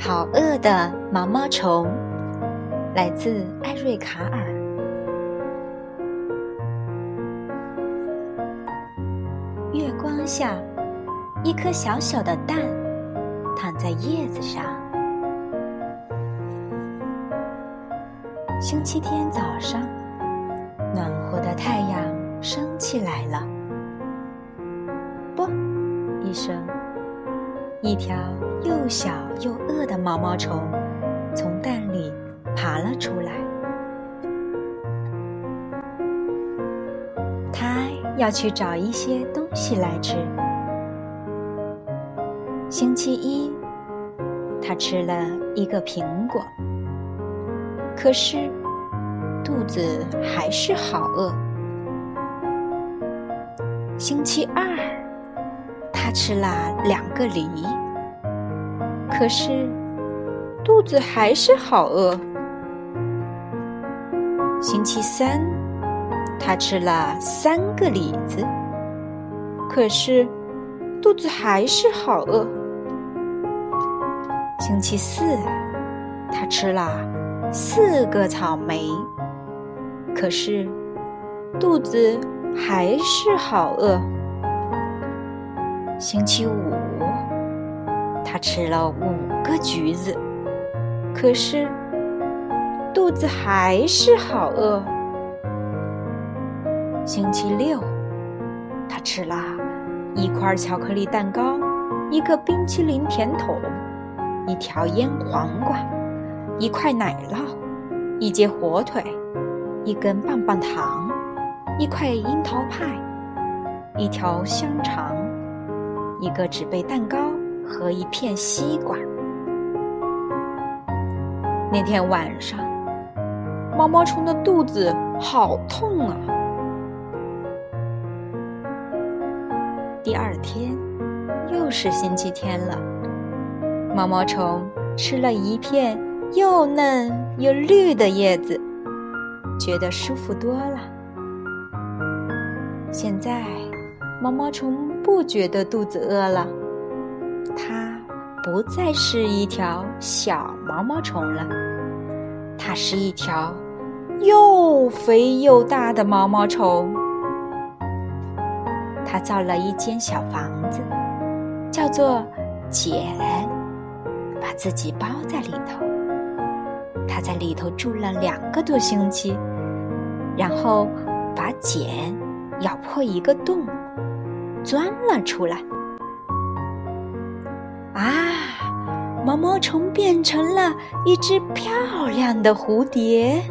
好饿的毛毛虫，来自艾瑞卡尔。月光下，一颗小小的蛋躺在叶子上。星期天早上，暖和的太阳升起来了。啵一声。一条又小又饿的毛毛虫从蛋里爬了出来，它要去找一些东西来吃。星期一，它吃了一个苹果，可是肚子还是好饿。星期二。他吃了两个梨，可是肚子还是好饿。星期三，他吃了三个李子，可是肚子还是好饿。星期四，他吃了四个草莓，可是肚子还是好饿。星期五，他吃了五个橘子，可是肚子还是好饿。星期六，他吃了一块巧克力蛋糕，一个冰淇淋甜筒，一条腌黄瓜，一块奶酪，一截火腿，一根棒棒糖，一块樱桃派，一条香肠。一个纸杯蛋糕和一片西瓜。那天晚上，毛毛虫的肚子好痛啊！第二天，又是星期天了，毛毛虫吃了一片又嫩又绿的叶子，觉得舒服多了。现在。毛毛虫不觉得肚子饿了，它不再是一条小毛毛虫了，它是一条又肥又大的毛毛虫。它造了一间小房子，叫做茧，把自己包在里头。它在里头住了两个多星期，然后把茧咬破一个洞。钻了出来，啊！毛毛虫变成了一只漂亮的蝴蝶。